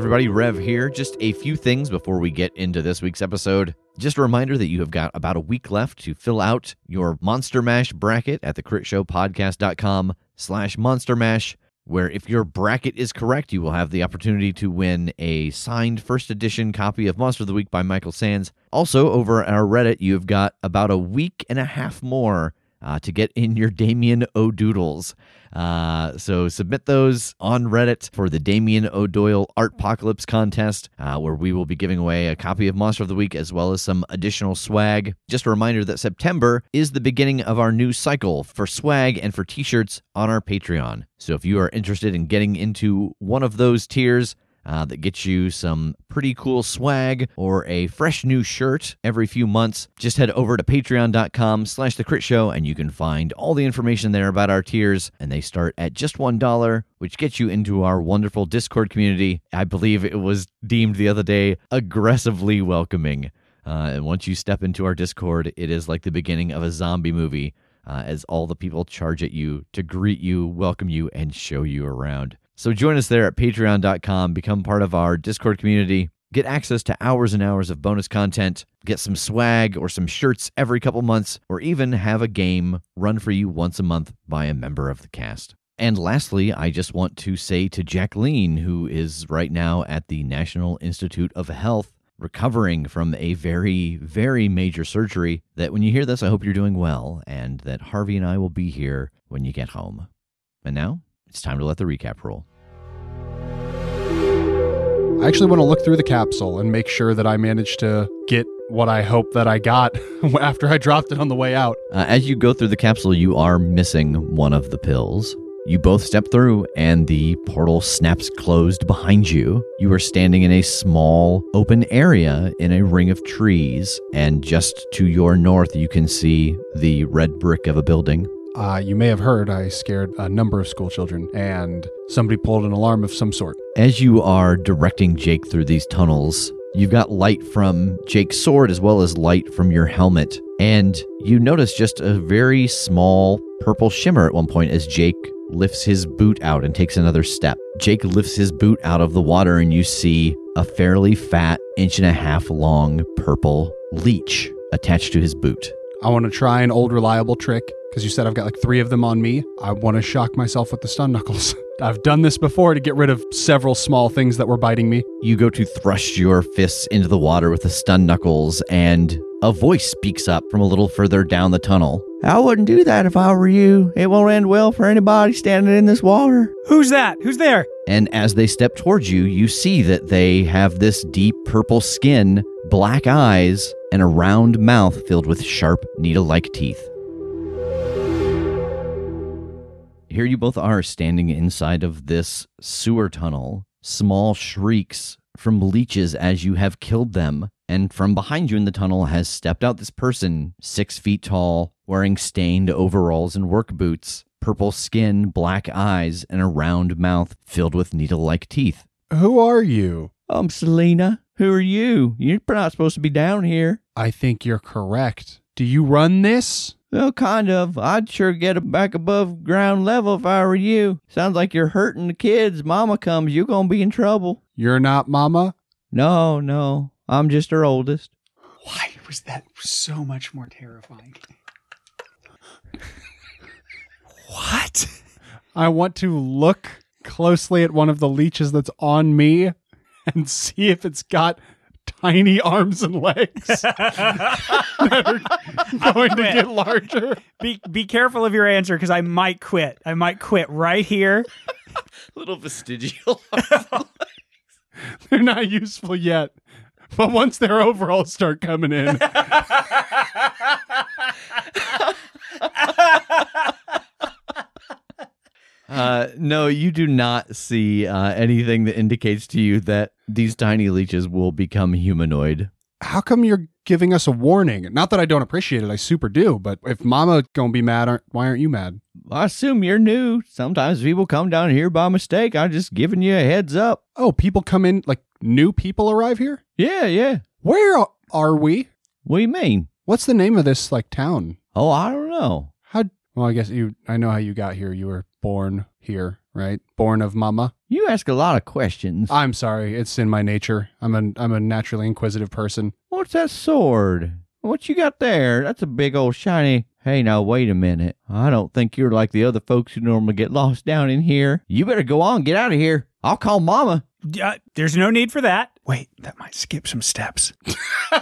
Everybody, Rev here. Just a few things before we get into this week's episode. Just a reminder that you have got about a week left to fill out your Monster Mash bracket at thecritshowpodcast.com slash Monster Mash, where if your bracket is correct, you will have the opportunity to win a signed first edition copy of Monster of the Week by Michael Sands. Also, over at our Reddit, you've got about a week and a half more uh, to get in your Damien O'Doodles. Uh, so submit those on Reddit for the Damien O'Doyle Art Apocalypse contest, uh, where we will be giving away a copy of Monster of the Week as well as some additional swag. Just a reminder that September is the beginning of our new cycle for swag and for t shirts on our Patreon. So if you are interested in getting into one of those tiers, uh, that gets you some pretty cool swag or a fresh new shirt every few months just head over to patreon.com slash the crit show and you can find all the information there about our tiers. And they start at just one dollar which gets you into our wonderful discord community. I believe it was deemed the other day aggressively welcoming. Uh, and once you step into our discord it is like the beginning of a zombie movie uh, as all the people charge at you to greet you welcome you and show you around so join us there at patreon.com, become part of our Discord community, get access to hours and hours of bonus content, get some swag or some shirts every couple months, or even have a game run for you once a month by a member of the cast. And lastly, I just want to say to Jacqueline, who is right now at the National Institute of Health, recovering from a very, very major surgery, that when you hear this, I hope you're doing well, and that Harvey and I will be here when you get home. And now, it's time to let the recap roll. I actually want to look through the capsule and make sure that I managed to get what I hope that I got after I dropped it on the way out. Uh, as you go through the capsule, you are missing one of the pills. You both step through, and the portal snaps closed behind you. You are standing in a small, open area in a ring of trees, and just to your north, you can see the red brick of a building. Uh, you may have heard I scared a number of school children, and somebody pulled an alarm of some sort. As you are directing Jake through these tunnels, you've got light from Jake's sword as well as light from your helmet. And you notice just a very small purple shimmer at one point as Jake lifts his boot out and takes another step. Jake lifts his boot out of the water, and you see a fairly fat, inch and a half long purple leech attached to his boot. I want to try an old reliable trick because you said I've got like three of them on me. I want to shock myself with the stun knuckles. I've done this before to get rid of several small things that were biting me. You go to thrust your fists into the water with the stun knuckles, and a voice speaks up from a little further down the tunnel. I wouldn't do that if I were you. It won't end well for anybody standing in this water. Who's that? Who's there? And as they step towards you, you see that they have this deep purple skin, black eyes, and a round mouth filled with sharp, needle like teeth. Here you both are standing inside of this sewer tunnel. Small shrieks from leeches as you have killed them. And from behind you in the tunnel has stepped out this person, six feet tall, wearing stained overalls and work boots, purple skin, black eyes, and a round mouth filled with needle like teeth. Who are you? I'm Selena. Who are you? You're not supposed to be down here. I think you're correct. Do you run this? Well, kind of. I'd sure get it back above ground level if I were you. Sounds like you're hurting the kids. Mama comes, you're gonna be in trouble. You're not Mama? No, no. I'm just her oldest. Why was that so much more terrifying? What? I want to look closely at one of the leeches that's on me and see if it's got tiny arms and legs that are going to get larger. Be be careful of your answer because I might quit. I might quit right here. Little vestigial. They're not useful yet. But once their overalls start coming in, Uh, no, you do not see uh, anything that indicates to you that these tiny leeches will become humanoid. how come you're giving us a warning? Not that I don't appreciate it, I super do. But if Mama gonna be mad, aren't, why aren't you mad? I assume you're new. Sometimes people come down here by mistake. I'm just giving you a heads up. Oh, people come in like new people arrive here. Yeah, yeah. Where are- we? What do you mean? What's the name of this like town? Oh, I don't know. How? Well, I guess you. I know how you got here. You were born here, right? Born of Mama. You ask a lot of questions. I'm sorry. It's in my nature. I'm a I'm a naturally inquisitive person. What's that sword? What you got there? That's a big old shiny. Hey, now wait a minute. I don't think you're like the other folks who normally get lost down in here. You better go on, get out of here. I'll call Mama. Uh, there's no need for that. Wait, that might skip some steps.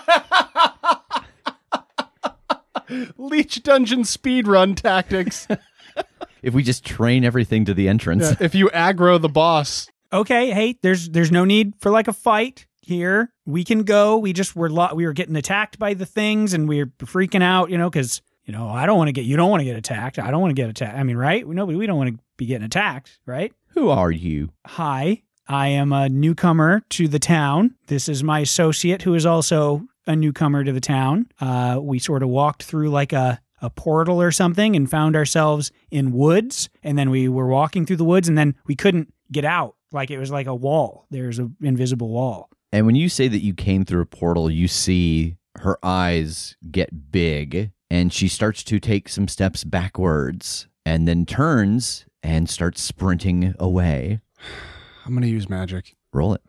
Leech Dungeon speedrun tactics. If we just train everything to the entrance. if you aggro the boss, Okay, hey, there's there's no need for like a fight here. We can go. We just were lo- we were getting attacked by the things, and we are freaking out, you know, because you know I don't want to get you don't want to get attacked. I don't want to get attacked. I mean, right? Nobody we don't want to be getting attacked, right? Who are you? Hi, I am a newcomer to the town. This is my associate who is also a newcomer to the town. Uh, we sort of walked through like a, a portal or something and found ourselves in woods. And then we were walking through the woods and then we couldn't get out. Like it was like a wall. There's an invisible wall. And when you say that you came through a portal, you see her eyes get big and she starts to take some steps backwards and then turns and starts sprinting away. I'm gonna use magic. Roll it.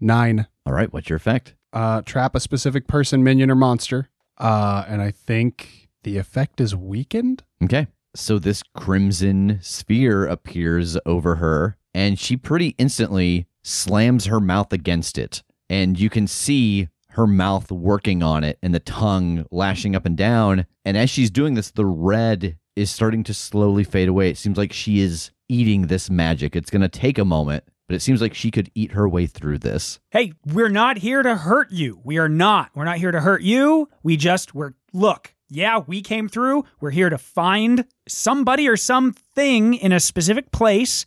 Nine. All right, what's your effect? Uh, trap a specific person, minion, or monster. Uh, and I think the effect is weakened. Okay. So this crimson sphere appears over her, and she pretty instantly slams her mouth against it. And you can see her mouth working on it and the tongue lashing up and down. And as she's doing this, the red is starting to slowly fade away. It seems like she is eating this magic. It's going to take a moment, but it seems like she could eat her way through this. Hey, we're not here to hurt you. We are not. We're not here to hurt you. We just, we're, look, yeah, we came through. We're here to find somebody or something in a specific place,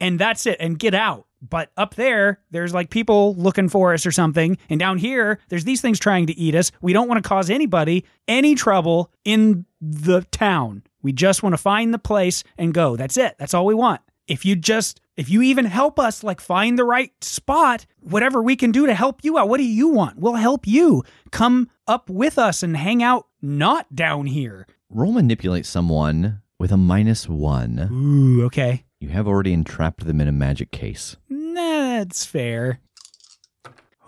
and that's it, and get out. But up there, there's like people looking for us or something. And down here, there's these things trying to eat us. We don't want to cause anybody any trouble in the town. We just want to find the place and go. That's it. That's all we want. If you just, if you even help us, like find the right spot, whatever we can do to help you out, what do you want? We'll help you. Come up with us and hang out not down here. Roll manipulate someone with a minus one. Ooh, okay. You have already entrapped them in a magic case. Nah, that's fair.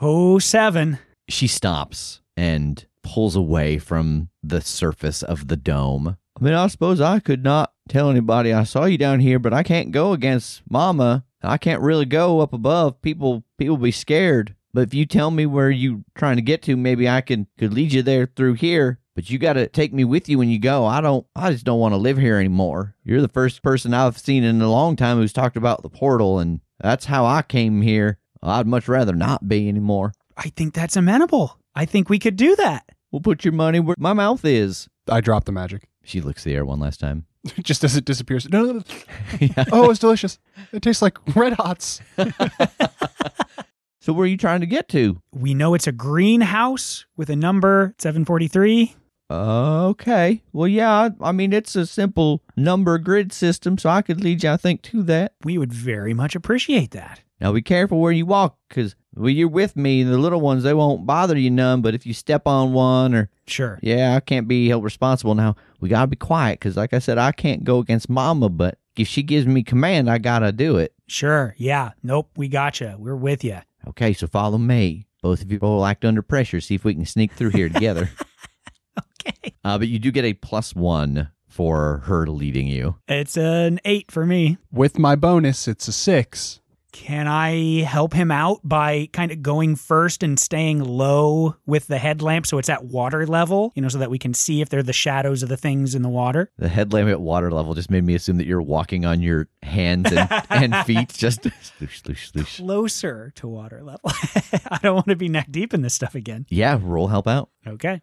Oh, seven. she stops and pulls away from the surface of the dome. I mean, I suppose I could not tell anybody I saw you down here, but I can't go against Mama. I can't really go up above. People, people be scared. But if you tell me where you trying to get to, maybe I can could lead you there through here. But you got to take me with you when you go. I don't. I just don't want to live here anymore. You're the first person I've seen in a long time who's talked about the portal, and that's how I came here. I'd much rather not be anymore. I think that's amenable. I think we could do that. We'll put your money where my mouth is. I drop the magic She licks the air one last time. just as it disappears. No, no, no. Oh, it's delicious. It tastes like red hots. So where are you trying to get to? We know it's a greenhouse with a number 743. Okay. Well, yeah. I I mean, it's a simple number grid system, so I could lead you, I think, to that. We would very much appreciate that. Now be careful where you walk, because well, you're with me. And the little ones they won't bother you none. But if you step on one, or Sure. yeah, I can't be held responsible. Now we gotta be quiet, because like I said, I can't go against Mama. But if she gives me command, I gotta do it. Sure. Yeah. Nope. We gotcha. We're with you. Okay, so follow me. Both of you will act under pressure. See if we can sneak through here together. Okay. Uh, but you do get a plus one for her leading you. It's an eight for me. With my bonus, it's a six. Can I help him out by kind of going first and staying low with the headlamp so it's at water level, you know, so that we can see if they're the shadows of the things in the water? The headlamp at water level just made me assume that you're walking on your hands and, and feet, just sloosh, sloosh, sloosh. Closer to water level. I don't want to be neck deep in this stuff again. Yeah, roll help out. Okay.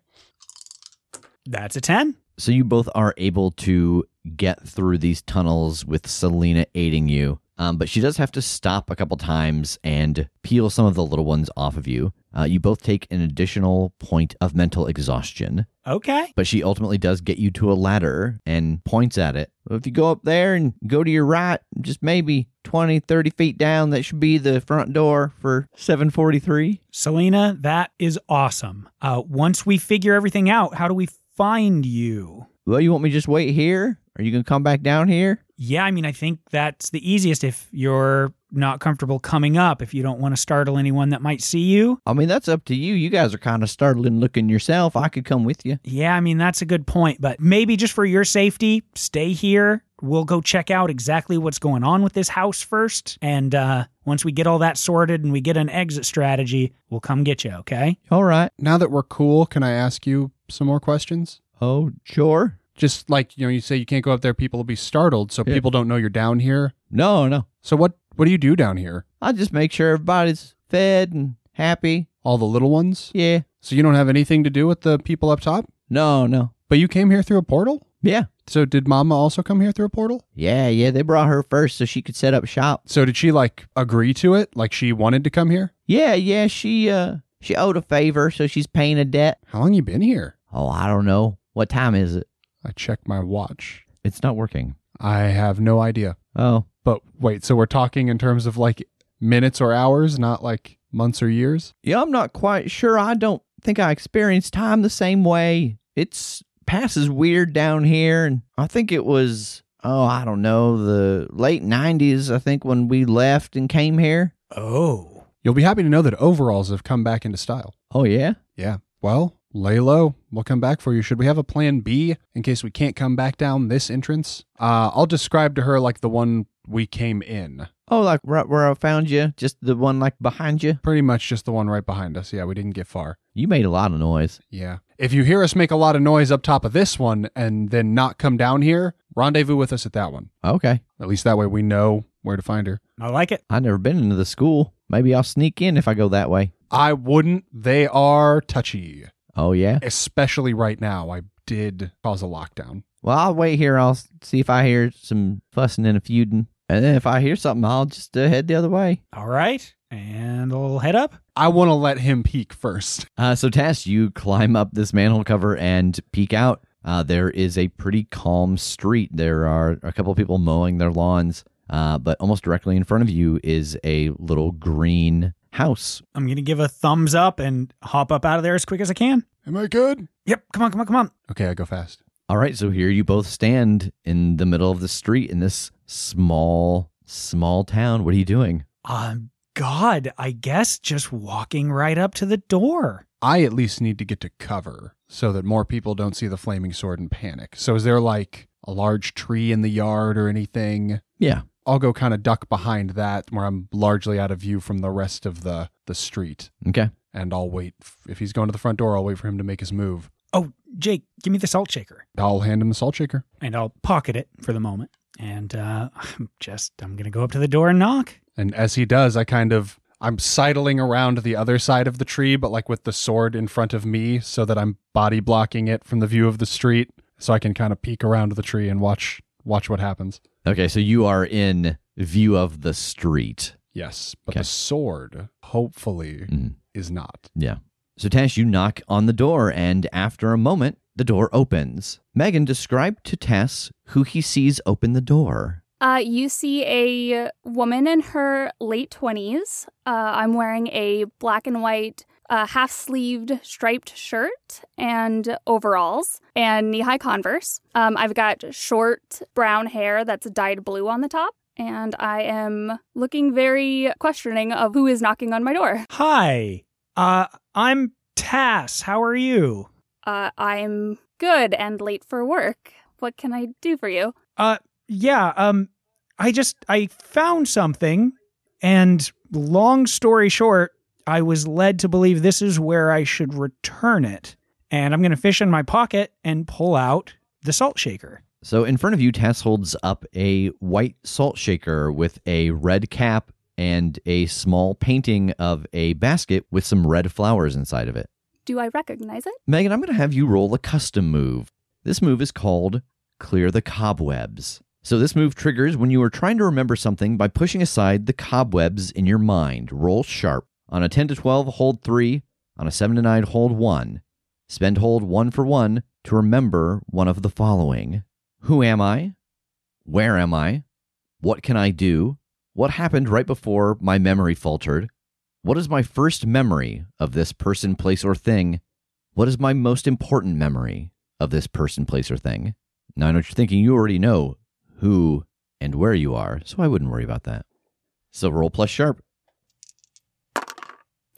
That's a 10. So you both are able to get through these tunnels with Selena aiding you. Um, but she does have to stop a couple times and peel some of the little ones off of you. Uh, you both take an additional point of mental exhaustion, Okay. but she ultimately does get you to a ladder and points at it. If you go up there and go to your right, just maybe 20, 30 feet down, that should be the front door for 743. Selena, that is awesome. Uh, once we figure everything out, how do we find you? Well, you want me to just wait here? Are you going to come back down here? Yeah, I mean, I think that's the easiest if you're not comfortable coming up, if you don't want to startle anyone that might see you. I mean, that's up to you. You guys are kind of startling looking yourself. I could come with you. Yeah, I mean, that's a good point, but maybe just for your safety, stay here. We'll go check out exactly what's going on with this house first. And uh, once we get all that sorted and we get an exit strategy, we'll come get you, okay? All right. Now that we're cool, can I ask you some more questions? Oh, sure. Just like, you know, you say you can't go up there, people will be startled, so Yeah. people don't know you're down here. No, no. So what what do you do down here? I just make sure everybody's fed and happy. All the little ones? Yeah. So you don't have anything to do with the people up top? No, no. But you came here through a portal? Yeah. So did Mama also come here through a portal? Yeah, yeah. They brought her first so she could set up shop. So did she like agree to it? Like she wanted to come here? Yeah, yeah. She uh she owed a favor, so she's paying a debt. How long you been here? Oh, I don't know. What time is it? I checked my watch. It's not working. I have no idea. Oh. But wait, so we're talking in terms of like minutes or hours, not like months or years? Yeah, I'm not quite sure. I don't think I experience time the same way. It's passes weird down here, and I think it was oh, I don't know, the late '90s. I think when we left and came here. Oh. You'll be happy to know that overalls have come back into style. Oh yeah. Yeah. Well, lay low. We'll come back for you. Should we have a plan B in case we can't come back down this entrance? Uh, I'll describe to her like the one we came in. Oh, like right where I found you, just the one like behind you. Pretty much just the one right behind us. Yeah, we didn't get far. You made a lot of noise. Yeah. If you hear us make a lot of noise up top of this one and then not come down here, rendezvous with us at that one. Okay. At least that way we know where to find her. I like it. I've never been into the school. Maybe I'll sneak in if I go that way. I wouldn't. They are touchy, Oh yeah. especially right now. I did cause a lockdown. Well, I'll wait here. I'll see if I hear some fussing and a feuding, and then if I hear something, I'll just uh, head the other way. All right. And I'll head up. I want to let him peek first. Uh, so, Tass, you climb up this manhole cover and peek out. Uh, there is a pretty calm street. There are a couple of people mowing their lawns, uh, but almost directly in front of you is a little green house. I'm going to give a thumbs up and hop up out of there as quick as I can. Am I good? Yep. Come on, come on, come on. Okay, I go fast. All right, so here you both stand in the middle of the street in this small, small town. What are you doing? Um, God, I guess just walking right up to the door. I at least need to get to cover so that more people don't see the flaming sword and panic. So is there like a large tree in the yard or anything? Yeah. I'll go kind of duck behind that where I'm largely out of view from the rest of the the street Okay. and I'll wait if he's going to the front door I'll wait for him to make his move. Oh, Jake, give me the salt shaker. I'll hand him the salt shaker. And I'll pocket it for the moment. And uh, I'm just, I'm going to go up to the door and knock. And as he does, I kind of I'm sidling around the other side of the tree, but like with the sword in front of me, so that I'm body blocking it from the view of the street, so I can kind of peek around the tree and watch watch what happens. Okay, so you are in view of the street. Yes, but Okay. the sword, hopefully, Mm, is not. yeah. So Tass, you knock on the door, and after a moment, the door opens. Megan, describe to Tess who he sees open the door. Uh, you see a woman in her late 20s. Uh, I'm wearing a black and white uh, half sleeved striped shirt and overalls and knee high Converse. Um, I've got short brown hair that's dyed blue on the top. And I am looking very questioning of who is knocking on my door. Hi, uh, I'm Tass. How are you? Uh, I'm good and late for work. What can I do for you? Uh, yeah, um, I just, I found something And long story short, I was led to believe this is where I should return it. And I'm going to fish in my pocket and pull out the salt shaker. So in front of you, Tess holds up a white salt shaker with a red cap and a small painting of a basket with some red flowers inside of it. Do I recognize it? Megan, I'm going to have you roll a custom move. This move is called Clear the Cobwebs. So this move triggers when you are trying to remember something by pushing aside the cobwebs in your mind. Roll sharp. On a 10 to 12, hold 3. On a 7 to 9, hold 1. Spend hold 1 for 1 to remember one of the following Who am I? Where am I? What can I do? What happened right before my memory faltered? What is my first memory of this person, place, or thing? What is my most important memory of this person, place, or thing? Now, I know what you're thinking. You already know who and where you are, so I wouldn't worry about that. So roll plus sharp.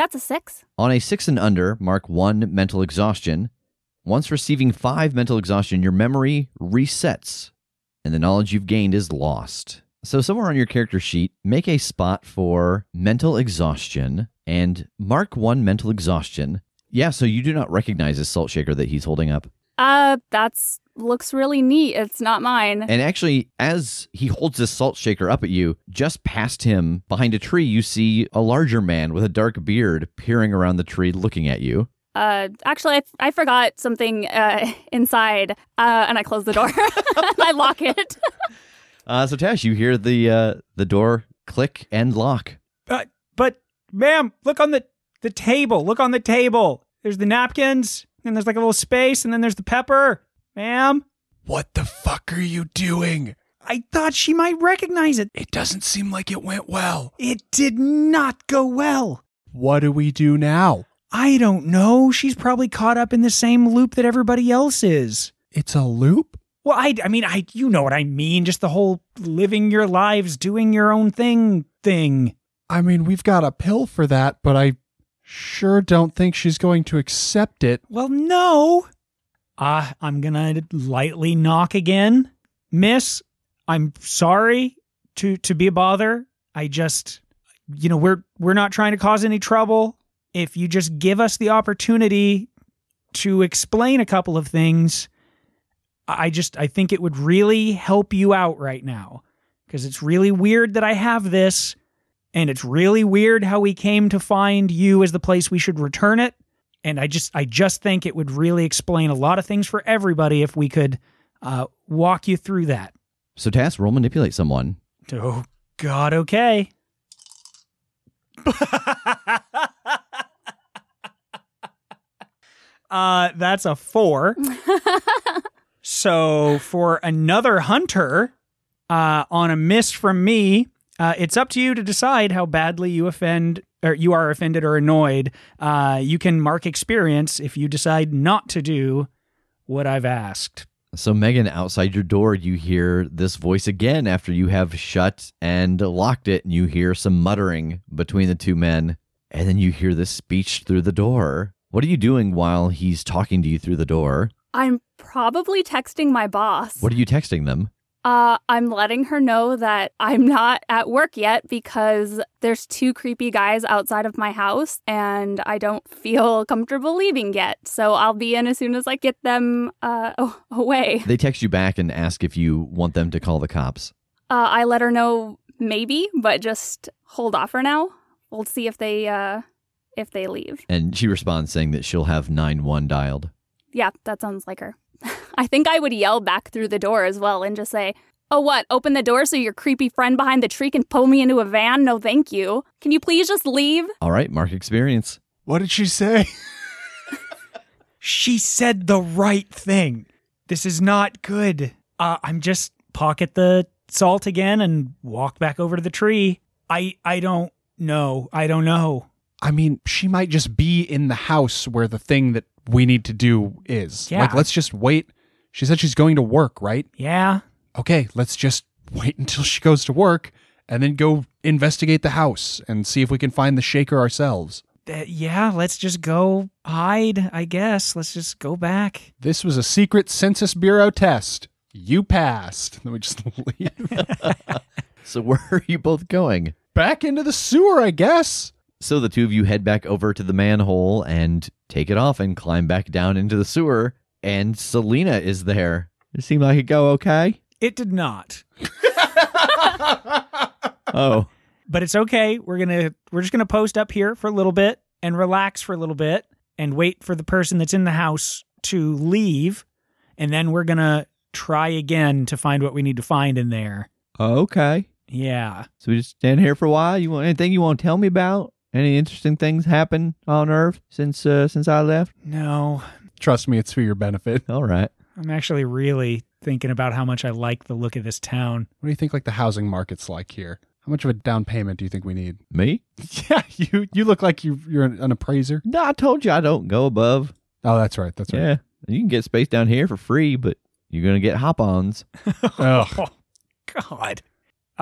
That's a six. On a six and under, mark one mental exhaustion. Once receiving five mental exhaustion, your memory resets and the knowledge you've gained is lost. So, somewhere on your character sheet, make a spot for mental exhaustion and mark one mental exhaustion. Yeah, so you do not recognize this salt shaker that he's holding up. Uh, that's looks really neat. It's not mine. And actually, as he holds this salt shaker up at you, just past him, behind a tree, you see a larger man with a dark beard peering around the tree looking at you. Uh, actually, I, I forgot something uh, inside, uh, and I close the door. I lock it. Uh, so, Tass, you hear the uh, the door click and lock. But, but, ma'am, look on the, the table. Look on the table. There's the napkins, and there's like a little space, and then there's the pepper. Ma'am, What the fuck are you doing? I thought she might recognize it. It doesn't seem like it went well. It did not go well. What do we do now? I don't know. She's probably caught up in the same loop that everybody else is. It's a loop? Well, I, I mean, I, you know what I mean. Just the whole living your lives, doing your own thing thing. I mean, we've got a pill for that, but I sure don't think she's going to accept it. Well, no. Uh, I'm gonna lightly knock again. Miss, I'm sorry to to be a bother. I just you know, we're we're not trying to cause any trouble. If you just give us the opportunity to explain a couple of things, I just I think it would really help you out right now because it's really weird that I have this and it's really weird how we came to find you as the place we should return it and I just I just think it would really explain a lot of things for everybody if we could uh, walk you through that. So, Tass, roll manipulate someone. Oh God, okay. uh, that's a four. so for another hunter, uh, on a miss from me, uh, it's up to you to decide how badly you offend or you are offended or annoyed. Uh, you can mark experience if you decide not to do what I've asked. So, Megan, outside your door, you hear this voice again after you have shut and locked it, and you hear some muttering between the two men. And then you hear this speech through the door. What are you doing while he's talking to you through the door? I'm probably texting my boss. What are you texting them? Uh, I'm letting her know that I'm not at work yet because there's two creepy guys outside of my house and I don't feel comfortable leaving yet. So I'll be in as soon as I get them uh, away. They text you back and ask if you want them to call the cops. Uh, I let her know maybe, but just hold off for now. We'll see if they uh, if they leave. And she responds saying that she'll have 9 1 dialed. Yeah, that sounds like her. I think I would yell back through the door as well and just say, Oh, what? Open the door so your creepy friend behind the tree can pull me into a van? No, thank you. Can you please just leave? All right, mark experience. What did she say? She said the right thing. This is not good. Uh, I'm just pocket the salt again and walk back over to the tree. I I don't know. I don't know. I mean, she might just be in the house where the thing that we need to do is. Yeah. Like, let's just wait. She said she's going to work, right? Yeah. Okay, let's just wait until she goes to work and then go investigate the house and see if we can find the shaker ourselves. Uh, yeah, let's just go hide, I guess. Let's just go back. This was a secret Census Bureau test. You passed. Then we just leave. So, where are you both going? back into the sewer, I guess. So the two of you head back over to the manhole and take it off and climb back down into the sewer. And Selena is there. It seemed like it go okay. It did not. Oh, but it's okay. We're gonna we're just gonna post up here for a little bit and relax for a little bit and wait for the person that's in the house to leave, and then we're gonna try again to find what we need to find in there. okay. Yeah. So we just stand here for a while. You want anything you want to tell me about? Any interesting things happen on Earth since uh, since I left? No, Trust me, it's for your benefit. All right. I'm actually really thinking about how much I like the look of this town. What do you think like the housing market's like here? How much of a down payment do you think we need? Me? Yeah, you you look like you you're an, an appraiser. No, I told you I don't go above. Oh, that's right. That's right. Yeah, you can get space down here for free, but you're gonna get hop-ons. Oh, God.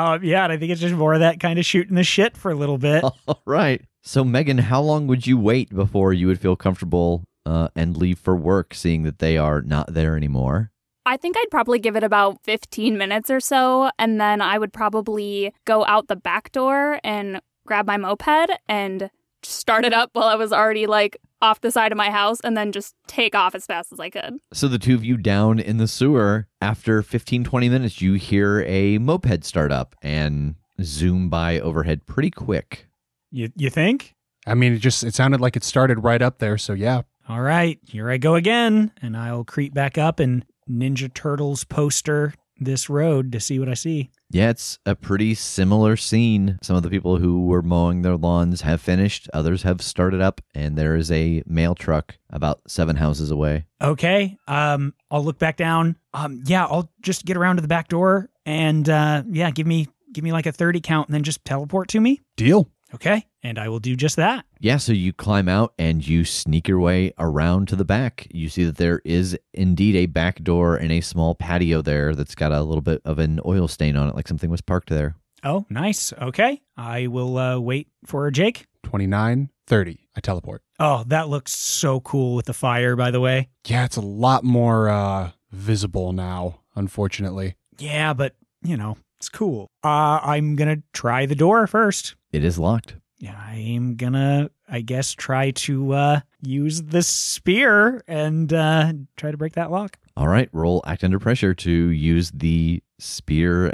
Uh, yeah, and I think it's just more of that kind of shooting the shit for a little bit. All right. So, Megan, how long would you wait before you would feel comfortable uh, and leave for work, seeing that they are not there anymore? I think I'd probably give it about 15 minutes or so, and then I would probably go out the back door and grab my moped and start it up while I was already like off the side of my house and then just take off as fast as I could. So, the two of you down in the sewer, after 15, 20 minutes, you hear a moped start up and zoom by overhead pretty quick. You you think? I mean, it just it sounded like it started right up there. So yeah, All right, here I go again, and I'll creep back up and Ninja Turtles poster this road to see what I see. Yeah, it's a pretty similar scene. Some of the people who were mowing their lawns have finished, others have started up, and there is a mail truck about seven houses away. Okay, um, I'll look back down. Um, yeah, I'll just get around to the back door and uh, yeah, give me give me like a thirty count, and then just teleport to me. deal. Okay, and I will do just that. Yeah, so you climb out and you sneak your way around to the back. You see that there is indeed a back door and a small patio there that's got a little bit of an oil stain on it, like something was parked there. Oh, nice. Okay, I will uh, wait for Jake. 29, 30. I teleport. Oh, that looks so cool with the fire. By the way, Yeah, it's a lot more uh visible now, unfortunately. yeah, but you know it's cool. Uh, I'm gonna try the door first. It is locked. Yeah, I'm gonna, I guess, try to uh, use the spear and uh, try to break that lock. All right, roll act under pressure to use the spear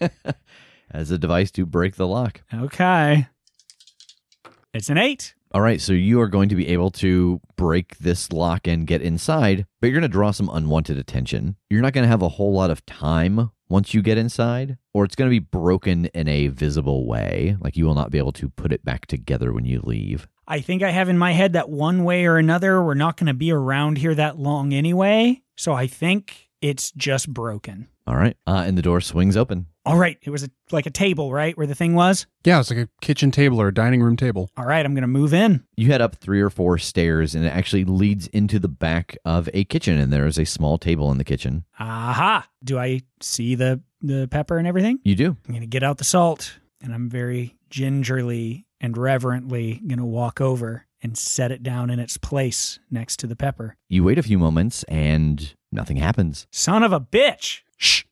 as a device to break the lock. Okay. It's an eight. All right, so you are going to be able to break this lock and get inside, but you're going to draw some unwanted attention. You're not going to have a whole lot of time once you get inside, or it's going to be broken in a visible way. Like you will not be able to put it back together when you leave. I think I have in my head that one way or another, we're not going to be around here that long anyway. So I think it's just broken. All right, uh, and the door swings open. All right. It was a, like a table, right? Where the thing was? Yeah, it's like a kitchen table or a dining room table. All right. I'm going to move in. You head up three or four stairs, and it actually leads into the back of a kitchen, and there is a small table in the kitchen. Aha. Do I see the, the pepper and everything? You do. I'm going to get out the salt and I'm very gingerly and reverently going to walk over and set it down in its place next to the pepper. You wait a few moments, and nothing happens. Son of a bitch. Shh.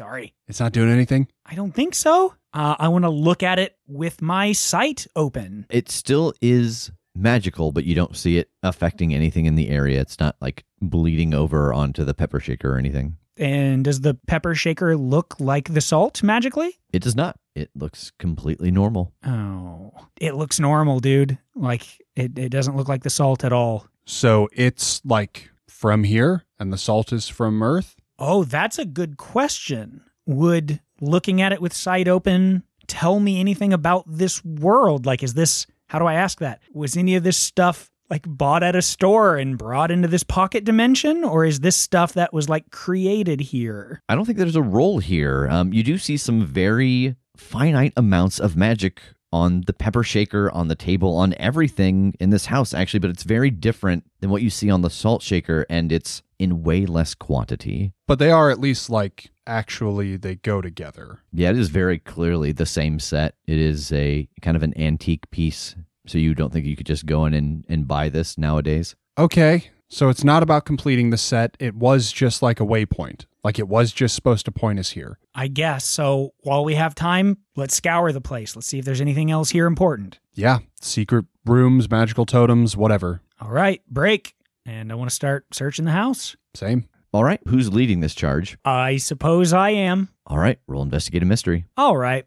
Dad, sorry. It's not doing anything. I don't think so. Uh, I want to look at it with my sight open. It still is magical, but you don't see it affecting anything in the area. It's not like bleeding over onto the pepper shaker or anything. And does the pepper shaker look like the salt magically? It does not. It looks completely normal. Oh, it looks normal, dude. Like it, it doesn't look like the salt at all. So it's like from here and the salt is from Earth. Oh, that's a good question. Would looking at it with sight open tell me anything about this world? Like, is this, how do I ask that? Was any of this stuff like bought at a store and brought into this pocket dimension? Or is this stuff that was like created here? I don't think there's a role here. Um, you do see some very finite amounts of magic on the pepper shaker, on the table, on everything in this house, actually, but it's very different than what you see on the salt shaker, and it's in way less quantity. But they are at least like actually they go together. Yeah, it is very clearly the same set. It is a kind of an antique piece. So you don't think you could just go in and, and buy this nowadays? Okay. So it's not about completing the set. It was just like a waypoint. Like it was just supposed to point us here. I guess. So while we have time, let's scour the place. Let's see if there's anything else here important. Yeah, secret rooms, magical totems, whatever. All right, break. And I want to start searching the house. Same. All right, who's leading this charge? I suppose I am. All right, roll investigate a mystery. All right.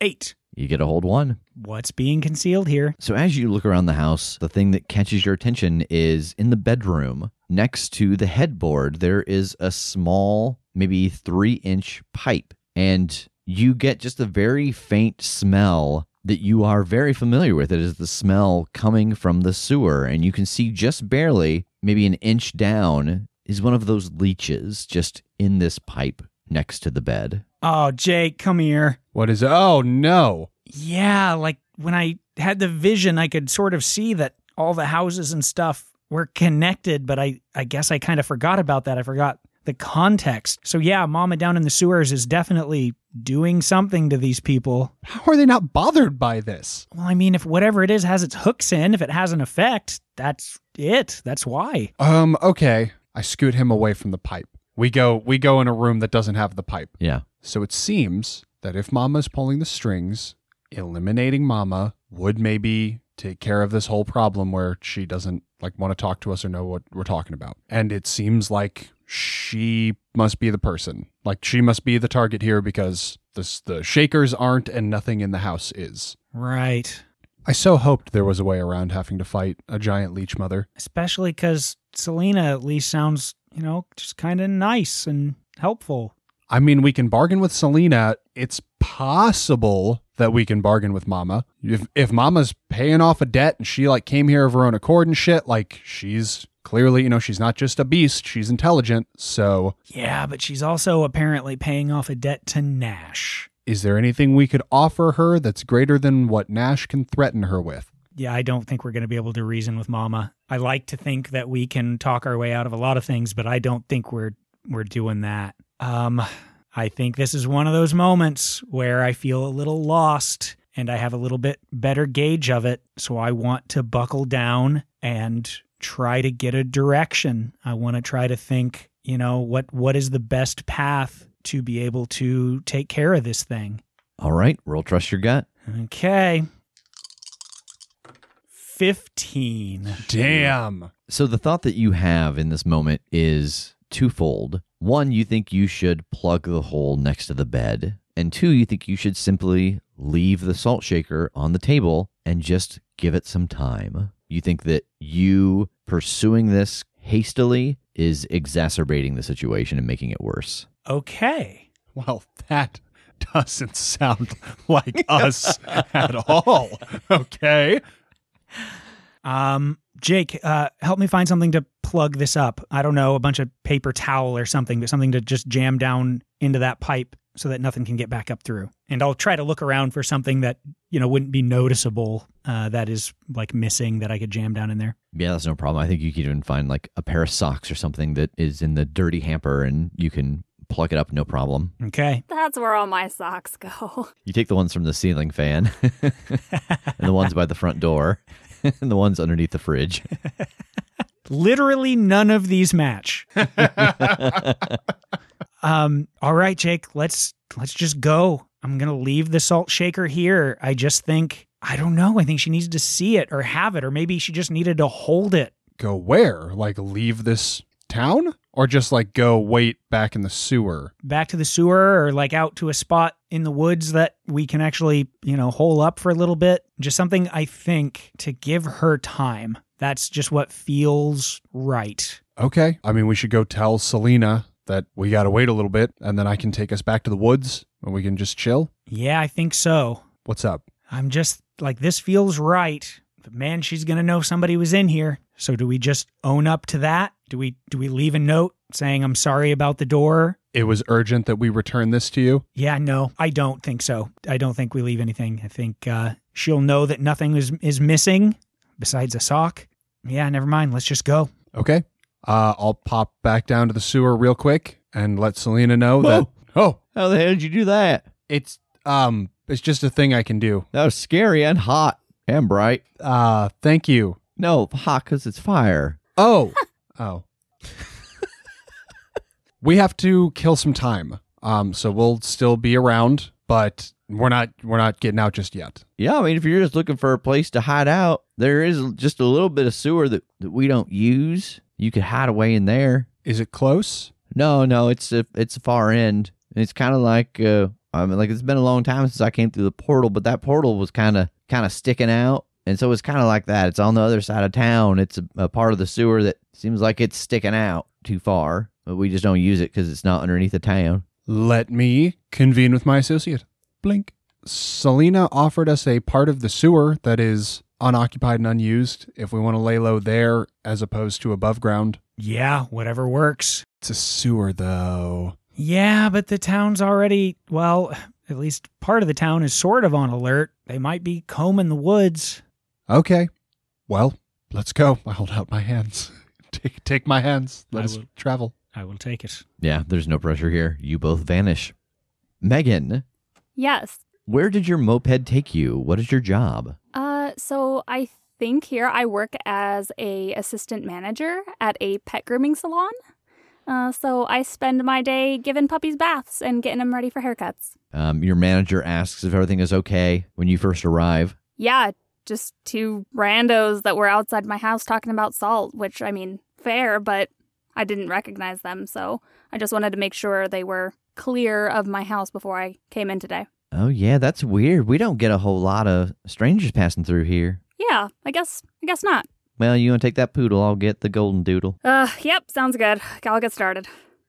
Eight. You get a hold one. What's being concealed here? So as you look around the house, the thing that catches your attention is in the bedroom next to the headboard, there is a small, maybe three inch pipe. And you get just a very faint smell that you are very familiar with. It is the smell coming from the sewer. And you can see just barely, maybe an inch down, is one of those leeches just in this pipe next to the bed. Oh, Jake, come here. What is it? Oh, no. Yeah, like when I had the vision, I could sort of see that all the houses and stuff were connected, but I, I guess I kind of forgot about that. I forgot the context. So, yeah, Mama down in the sewers is definitely doing something to these people. How are they not bothered by this? Well, I mean, if whatever it is has its hooks in, if it has an effect, that's it. That's why. Um, okay. I scoot him away from the pipe. We go we go in a room that doesn't have the pipe. Yeah. So it seems that if Mama's pulling the strings, eliminating Mama would maybe take care of this whole problem where she doesn't like want to talk to us or know what we're talking about. And it seems like she must be the person. Like she must be the target here because this the shakers aren't and nothing in the house is. Right. I so hoped there was a way around having to fight a giant leech mother. Especially because Selena at least sounds, you know, just kind of nice and helpful. I mean, we can bargain with Selena. It's possible that we can bargain with Mama. If if Mama's paying off a debt and she like came here of her own accord and shit, like she's clearly, you know, she's not just a beast, she's intelligent. So, Yeah, but she's also apparently paying off a debt to Nash. is there anything we could offer her that's greater than what Nash can threaten her with? Yeah, I don't think we're going to be able to reason with Mama. I like to think that we can talk our way out of a lot of things, but I don't think we're we're doing that. Um, I think this is one of those moments where I feel a little lost and I have a little bit better gauge of it. So I want to buckle down and try to get a direction. I want to try to think, you know, what what is the best path to be able to take care of this thing. All right, roll trust your gut. Okay. 15. Damn. So the thought that you have in this moment is twofold. One, you think you should plug the hole next to the bed. And two, you think you should simply leave the salt shaker on the table and just give it some time. You think that you pursuing this hastily is exacerbating the situation and making it worse. Okay. Well, that doesn't sound like us at all. Okay. Um, Jake, uh, help me find something to plug this up. I don't know, a bunch of paper towel or something, but something to just jam down into that pipe so that nothing can get back up through. And I'll try to look around for something that, you know, wouldn't be noticeable uh, that is like missing that I could jam down in there. Yeah, that's no problem. I think you could even find like a pair of socks or something that is in the dirty hamper and you can plug it up no problem. Okay. That's where all my socks go. You take the ones from the ceiling fan and the ones by the front door and the ones underneath the fridge. Literally none of these match. um, all right, Jake, let's let's just go. I'm gonna leave the salt shaker here. I just think I don't know. I think she needs to see it or have it, or maybe she just needed to hold it. Go where? Like leave this town? Or just like go wait back in the sewer? back to the sewer or like out to a spot in the woods that we can actually, you know, hole up for a little bit. Just something I think to give her time. That's just what feels right. Okay. I mean, we should go tell Selena that we got to wait a little bit and then I can take us back to the woods and we can just chill. Yeah, I think so. What's up? I'm just like, this feels right. But man, she's going to know somebody was in here. So do we just own up to that? Do we do we leave a note saying I'm sorry about the door? It was urgent that we return this to you. Yeah, no, I don't think so. I don't think we leave anything. I think uh, she'll know that nothing is is missing besides a sock. Yeah, never mind. Let's just go. Okay. Uh, I'll pop back down to the sewer real quick and let Selena know that. Oh, How the hell did you do that? it's um, it's just a thing I can do. That was scary and hot and bright. Uh, thank you. No, hot because it's fire. Oh. oh. we have to kill some time. Um, so we'll still be around, but we're not we're not getting out just yet. Yeah, I mean, if you're just looking for a place to hide out, there is just a little bit of sewer that, that we don't use. You could hide away in there. Is it close? No, no, it's a, it's a far end. It's kind of like uh, I mean, like it's been a long time since I came through the portal, but that portal was kind of kind of sticking out, and so it's kind of like that. It's on the other side of town. It's a, a part of the sewer that seems like it's sticking out too far, but we just don't use it because it's not underneath the town. Let me convene with my associate. Blink. Selena offered us a part of the sewer that is unoccupied and unused if we want to lay low there as opposed to above ground. Yeah, whatever works. It's a sewer though. Yeah, but the town's already, well, at least part of the town is sort of on alert. They might be combing the woods. Okay. Well, let's go. I hold out my hands. take take my hands. Let I us will. travel. I will take it. Yeah, there's no pressure here. You both vanish. Megan, Yes. where did your moped take you? What is your job? Uh, so I think here I work as a assistant manager at a pet grooming salon. Uh, so I spend my day giving puppies baths and getting them ready for haircuts. Um, your manager asks if everything is okay when you first arrive. Yeah, just two randos that were outside my house talking about salt, which I mean, fair, but I didn't recognize them, so I just wanted to make sure they were clear of my house before I came in today. Oh yeah, that's weird. We don't get a whole lot of strangers passing through here. Yeah, I guess I guess not. Well, you want to take that poodle? I'll get the golden doodle. Uh, yep, sounds good. I'll get started.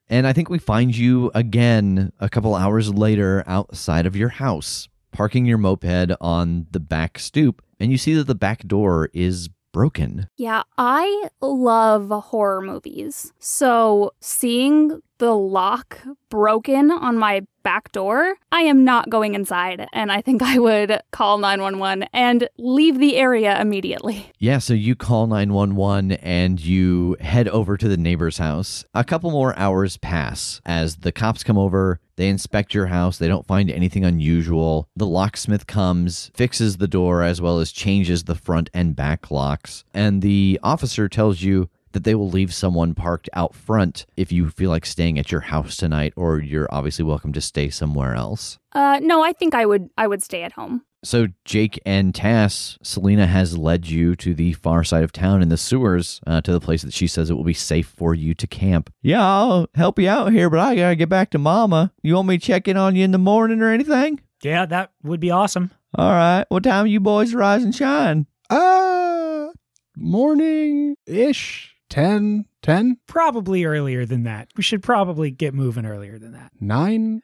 And I think we find you again a couple hours later outside of your house, parking your moped on the back stoop, and you see that the back door is broken. Yeah, I love horror movies. So seeing the lock broken on my back door, I am not going inside. And I think I would call 911 and leave the area immediately. Yeah, so you call 911 and you head over to the neighbor's house. A couple more hours pass as the cops come over. They inspect your house. They don't find anything unusual. The locksmith comes, fixes the door, as well as changes the front and back locks. And the officer tells you that they will leave someone parked out front if you feel like staying at your house tonight, or you're obviously welcome to stay somewhere else. Uh, no, I think I would I would stay at home. So, Jake and Tass, Selena has led you to the far side of town in the sewers uh, to the place that she says it will be safe for you to camp. Yeah, I'll help you out here, but I gotta get back to Mama. You want me to check in on you in the morning or anything? Yeah, that would be awesome. All right. What time you boys rise and shine? Uh morning ish. 10, 10, Probably earlier than that. We should probably get moving earlier than that. 9,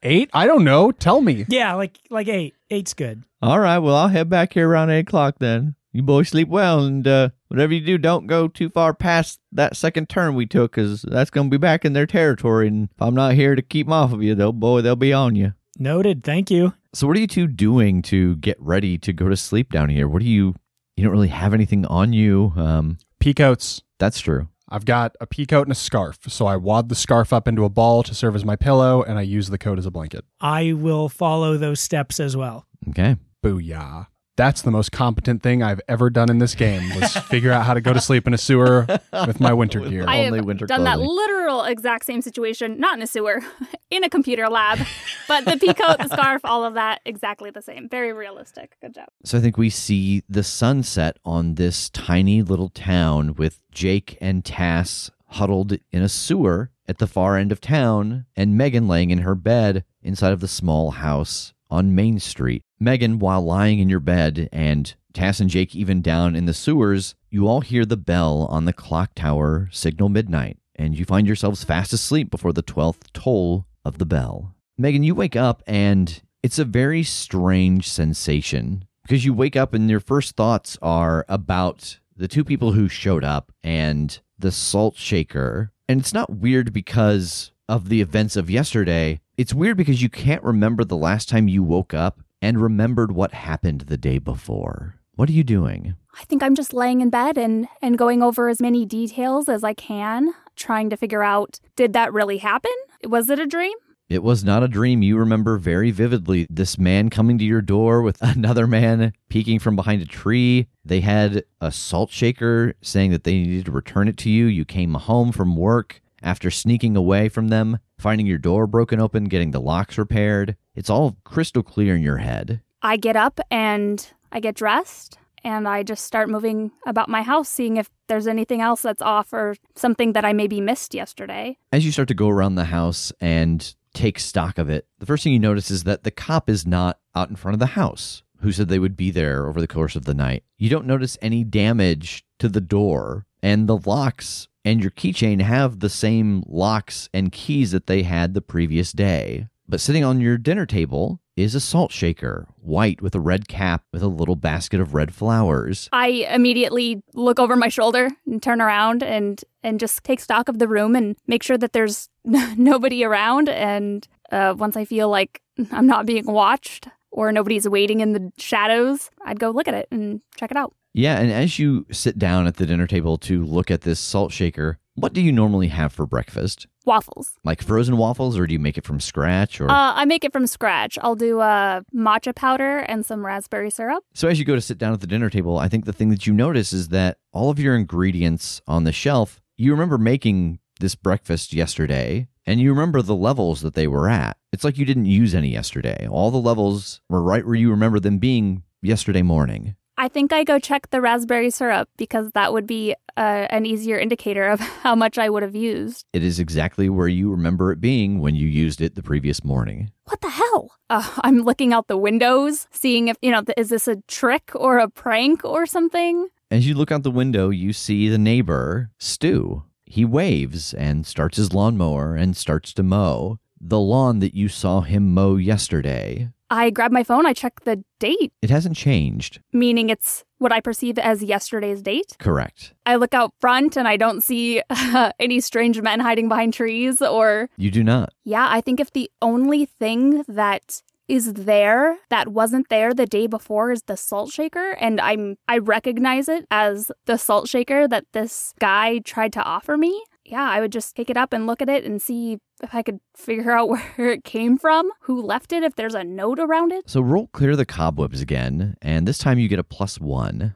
8? I don't know. Tell me. Yeah, like like eight. Eight's good. All right. Well, I'll head back here around eight o'clock then. You boys sleep well, and uh, whatever you do, don't go too far past that second turn we took, because that's gonna be back in their territory. And if I'm not here to keep 'em off of you, though, boy, they'll be on you. Noted. Thank you. So, what are you two doing to get ready to go to sleep down here? What do you, you don't really have anything on you. Um, Peacoats. That's true. I've got a pea coat and a scarf. So I wad the scarf up into a ball to serve as my pillow, and I use the coat as a blanket. I will follow those steps as well. Okay. Booyah. That's the most competent thing I've ever done in this game was figure out how to go to sleep in a sewer with my winter gear. I have Only winter done that literal exact same situation, not in a sewer, in a computer lab, but the peacoat, the scarf, all of that, exactly the same. Very realistic. Good job. So I think we see the sunset on this tiny little town with Jake and Tass huddled in a sewer at the far end of town and Megan laying in her bed inside of the small house on Main Street. Megan, while lying in your bed and Tass and Jake even down in the sewers, you all hear the bell on the clock tower signal midnight and you find yourselves fast asleep before the 12th toll of the bell. Megan, you wake up and it's a very strange sensation because you wake up and your first thoughts are about the two people who showed up and the salt shaker. And it's not weird because of the events of yesterday. It's weird because you can't remember the last time you woke up and remembered what happened the day before. What are you doing? I think I'm just laying in bed and, and going over as many details as I can, trying to figure out did that really happen? Was it a dream? It was not a dream. You remember very vividly this man coming to your door with another man peeking from behind a tree. They had a salt shaker saying that they needed to return it to you. You came home from work after sneaking away from them, finding your door broken open, getting the locks repaired. It's all crystal clear in your head. I get up and I get dressed and I just start moving about my house, seeing if there's anything else that's off or something that I maybe missed yesterday. As you start to go around the house and take stock of it, the first thing you notice is that the cop is not out in front of the house who said they would be there over the course of the night. You don't notice any damage to the door, and the locks and your keychain have the same locks and keys that they had the previous day. But sitting on your dinner table is a salt shaker, white with a red cap with a little basket of red flowers. I immediately look over my shoulder and turn around and and just take stock of the room and make sure that there's nobody around. And uh, once I feel like I'm not being watched or nobody's waiting in the shadows, I'd go look at it and check it out. Yeah, and as you sit down at the dinner table to look at this salt shaker, what do you normally have for breakfast? Waffles. Like frozen waffles, or do you make it from scratch? Or Uh, I make it from scratch. I'll do uh, matcha powder and some raspberry syrup. so as you go to sit down at the dinner table, I think the thing that you notice is that all of your ingredients on the shelf. You remember making this breakfast yesterday, and you remember the levels that they were at. It's like you didn't use any yesterday. All the levels were right where you remember them being yesterday morning. I think I go check the raspberry syrup because that would be uh, an easier indicator of how much I would have used. It is exactly where you remember it being when you used it the previous morning. What the hell? Uh, I'm looking out the windows, seeing if, you know, th- is this a trick or a prank or something? As you look out the window, you see the neighbor, Stu. He waves and starts his lawnmower and starts to mow the lawn that you saw him mow yesterday. I grab my phone, I check the date, It hasn't changed. meaning it's what I perceive as yesterday's date. Correct. I look out front and I don't see uh, any strange men hiding behind trees or You do not. Yeah, I think if the only thing that is there that wasn't there the day before is the salt shaker and I'm I recognize it as the salt shaker that this guy tried to offer me. Yeah, I would just pick it up and look at it and see if I could figure out where it came from, who left it, if there's a note around it. So roll clear the cobwebs again, and this time you get a plus one.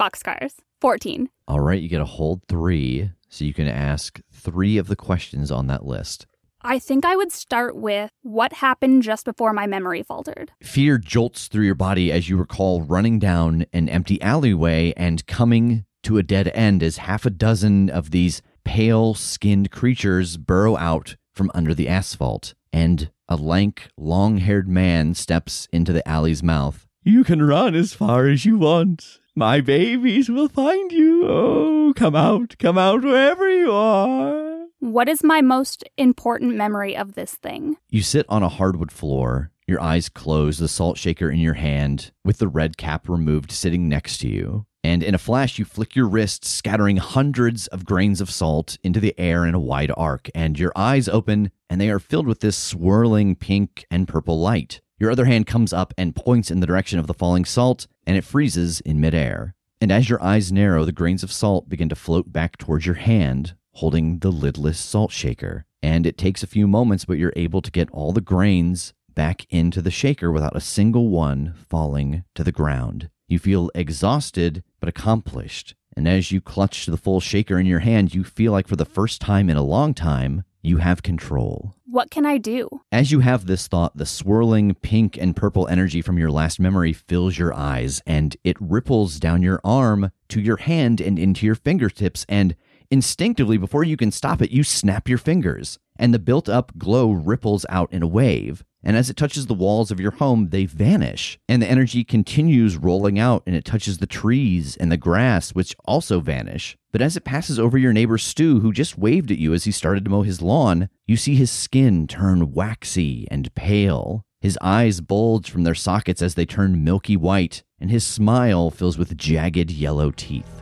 Boxcars. 14. All right, you get a hold three, so you can ask three of the questions on that list. I think I would start with what happened just before my memory faltered. Fear jolts through your body as you recall running down an empty alleyway and coming to a dead end as half a dozen of these pale skinned creatures burrow out from under the asphalt, and a lank, long haired man steps into the alley's mouth. You can run as far as you want. My babies will find you. Oh, come out, come out wherever you are. What is my most important memory of this thing? You sit on a hardwood floor, your eyes closed, the salt shaker in your hand, with the red cap removed sitting next to you. And in a flash, you flick your wrist, scattering hundreds of grains of salt into the air in a wide arc, and your eyes open, and they are filled with this swirling pink and purple light. Your other hand comes up and points in the direction of the falling salt, and it freezes in midair. And as your eyes narrow, the grains of salt begin to float back towards your hand, holding the lidless salt shaker. And it takes a few moments, but you're able to get all the grains back into the shaker without a single one falling to the ground. You feel exhausted but accomplished. And as you clutch the full shaker in your hand, you feel like for the first time in a long time, you have control. What can I do? As you have this thought, the swirling pink and purple energy from your last memory fills your eyes and it ripples down your arm to your hand and into your fingertips. And instinctively, before you can stop it, you snap your fingers. And the built up glow ripples out in a wave. And as it touches the walls of your home, they vanish. And the energy continues rolling out and it touches the trees and the grass, which also vanish. But as it passes over your neighbor Stu, who just waved at you as he started to mow his lawn, you see his skin turn waxy and pale. His eyes bulge from their sockets as they turn milky white, and his smile fills with jagged yellow teeth.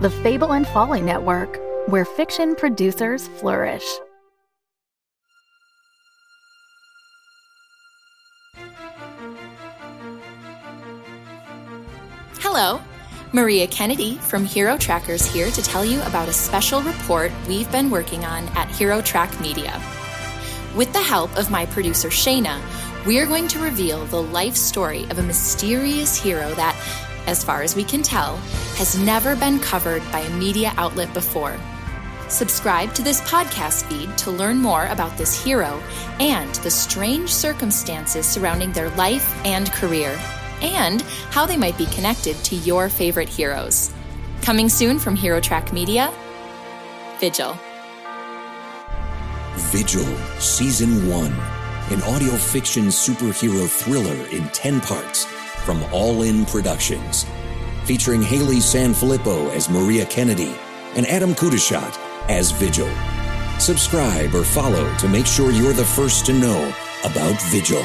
The Fable and Folly Network, where fiction producers flourish. Hello, Maria Kennedy from Hero Trackers here to tell you about a special report we've been working on at Hero Track Media. With the help of my producer Shayna, we're going to reveal the life story of a mysterious hero that, as far as we can tell, has never been covered by a media outlet before. Subscribe to this podcast feed to learn more about this hero and the strange circumstances surrounding their life and career, and how they might be connected to your favorite heroes. Coming soon from Hero Track Media, Vigil. Vigil, Season 1, an audio fiction superhero thriller in 10 parts from All In Productions, featuring Haley Sanfilippo as Maria Kennedy and Adam Kudashat as Vigil. Subscribe or follow to make sure you're the first to know about Vigil.